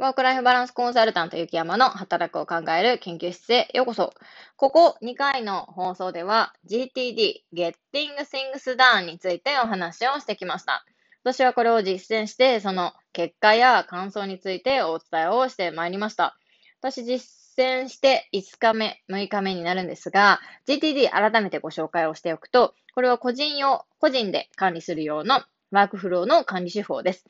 ワークライフバランスコンサルタント雪山の働くを考える研究室へようこそ。ここ2回の放送では GTD、Getting Things Done についてお話をしてきました。私はこれを実践して、その結果や感想についてお伝えをしてまいりました。私実践して5日目、6日目になるんですが、GTD 改めてご紹介をしておくと、これは個人用、個人で管理する用のワークフローの管理手法です。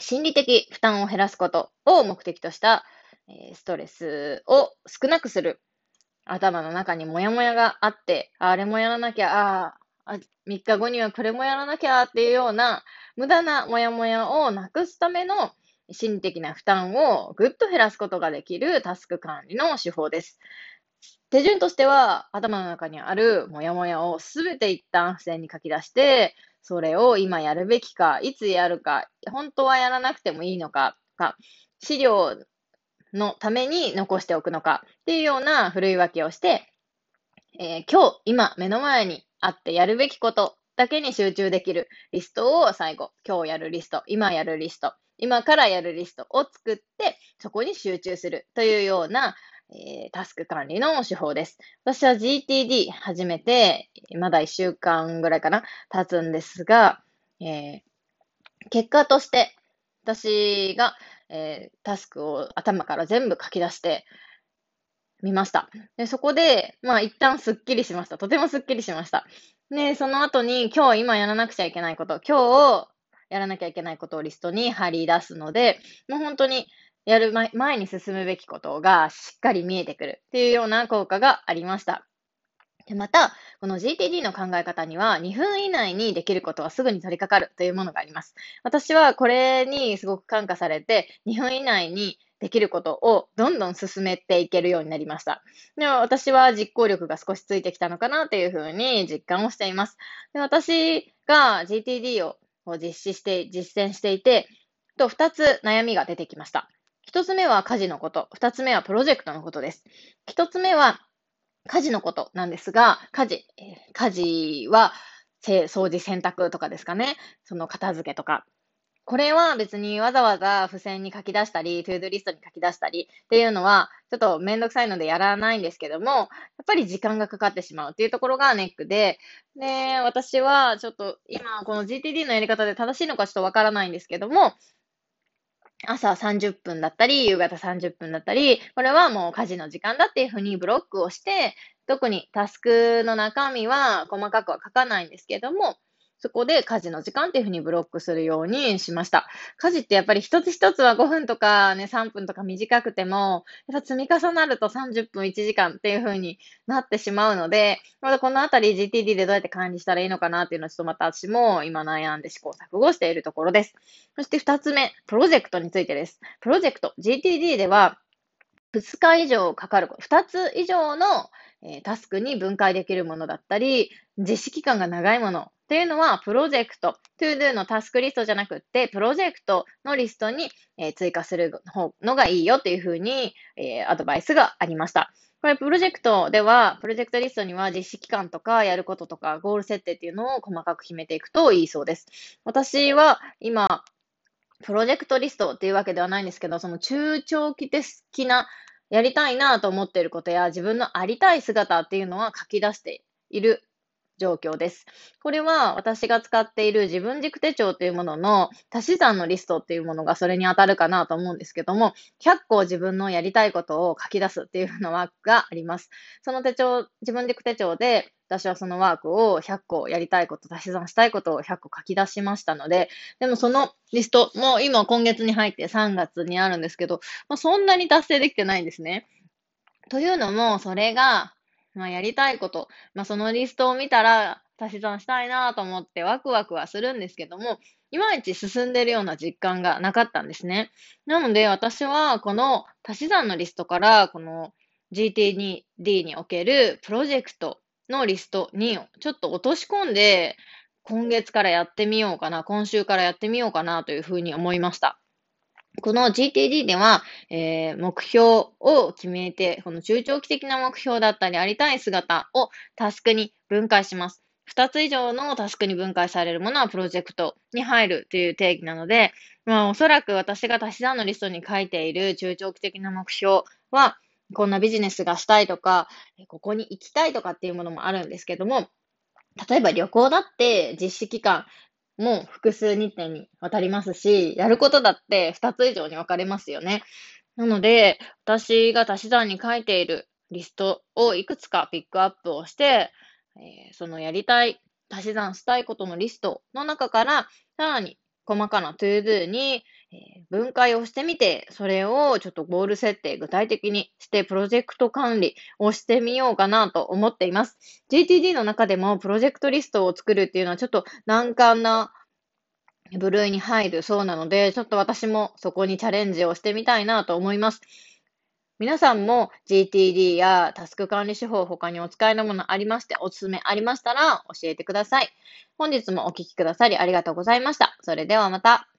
心理的負担を減らすことを目的としたストレスを少なくする。頭の中にモヤモヤがあって、あれもやらなきゃ、ああ、3日後にはこれもやらなきゃっていうような無駄なモヤモヤをなくすための心理的な負担をぐっと減らすことができるタスク管理の手法です。手順としては、頭の中にあるモヤモヤをすべて一旦付箋に書き出して、それを今やるべきか、いつやるか、本当はやらなくてもいいのか、か資料のために残しておくのかっていうようなふるい分けをして、えー、今日、今、目の前にあってやるべきことだけに集中できるリストを最後、今日やるリスト、今やるリスト、今からやるリストを作って、そこに集中するというような、え、タスク管理の手法です。私は GTD 始めて、まだ1週間ぐらいかな、経つんですが、えー、結果として、私が、えー、タスクを頭から全部書き出してみました。でそこで、まあ一旦スッキリしました。とてもスッキリしました。で、その後に今日今やらなくちゃいけないこと、今日やらなきゃいけないことをリストに貼り出すので、もう本当にやる前に進むべきことがしっかり見えてくるっていうような効果がありました。でまた、この GTD の考え方には2分以内にできることはすぐに取り掛かるというものがあります。私はこれにすごく感化されて、2分以内にできることをどんどん進めていけるようになりました。で私は実行力が少しついてきたのかなというふうに実感をしています。で私が GTD を実施して、実践していて、と2つ悩みが出てきました。一つ目は家事のこと。二つ目はプロジェクトのことです。一つ目は家事のことなんですが、家事、家事は掃除、洗濯とかですかね。その片付けとか。これは別にわざわざ付箋に書き出したり、 to-do リストに書き出したりっていうのは、ちょっとめんどくさいのでやらないんですけども、やっぱり時間がかかってしまうっていうところがネックで、で、私はちょっと今この GTD のやり方で正しいのかちょっとわからないんですけども、朝30分だったり、夕方30分だったり、これはもう家事の時間だっていうふうにブロックをして、特にタスクの中身は細かくは書かないんですけども、そこで家事の時間っていうふうにブロックするようにしました。家事ってやっぱり一つ一つは5分とかね、3分とか短くても、やっぱ積み重なると30分1時間っていうふうになってしまうので、またこのあたり GTD でどうやって管理したらいいのかなっていうのをちょっとまた私も今悩んで試行錯誤しているところです。そして2つ目、プロジェクトについてです。プロジェクト、GTD では2日以上かかる、2つ以上のタスクに分解できるものだったり、実施期間が長いものっていうのは、プロジェクト、 to-do のタスクリストじゃなくって、プロジェクトのリストに、え追加するのがいいよっていうふうに、えアドバイスがありました。これ、プロジェクトでは、プロジェクトリストには実施期間とか、やることとか、ゴール設定っていうのを細かく決めていくといいそうです。私は今、プロジェクトリストっていうわけではないんですけど、その中長期的なやりたいなと思っていることや自分のありたい姿っていうのは書き出している状況です。これは私が使っている自分軸手帳というものの足し算のリストっていうものがそれに当たるかなと思うんですけども、100個自分のやりたいことを書き出すっていうのがあります。その手帳、自分軸手帳で私はそのワークを100個やりたいこと、足し算したいことを100個書き出しましたので、でもそのリスト、もう今今月に入って3月にあるんですけど、まあ、そんなに達成できてないんですね。というのも、それが、まあ、やりたいこと、まあ、そのリストを見たら、足し算したいなと思ってワクワクはするんですけども、いまいち進んでるような実感がなかったんですね。なので、私はこの足し算のリストから、この GTD におけるプロジェクトのリストにちょっと落とし込んで、今月からやってみようかな、今週からやってみようかなというふうに思いました。この GTD では、えー、目標を決めて、この中長期的な目標だったり、ありたい姿をタスクに分解します。2つ以上のタスクに分解されるものはプロジェクトに入るという定義なので、まあ、おそらく私が足し算のリストに書いている中長期的な目標は、こんなビジネスがしたいとか、ここに行きたいとかっていうものもあるんですけども、例えば旅行だって実施期間も複数日程にわたりますし、やることだって2つ以上に分かれますよね。なので、私が足し算に書いているリストをいくつかピックアップをして、えー、そのやりたい、足し算したいことのリストの中から、さらに細かな ToDo に、分解をしてみて、それをちょっとゴール設定具体的にしてプロジェクト管理をしてみようかなと思っています。GTD の中でもプロジェクトリストを作るっていうのはちょっと難関な部類に入るそうなので、ちょっと私もそこにチャレンジをしてみたいなと思います。皆さんも GTD やタスク管理手法他にお使いのものありまして、おすすめありましたら教えてください。本日もお聴きくださりありがとうございました。それではまた。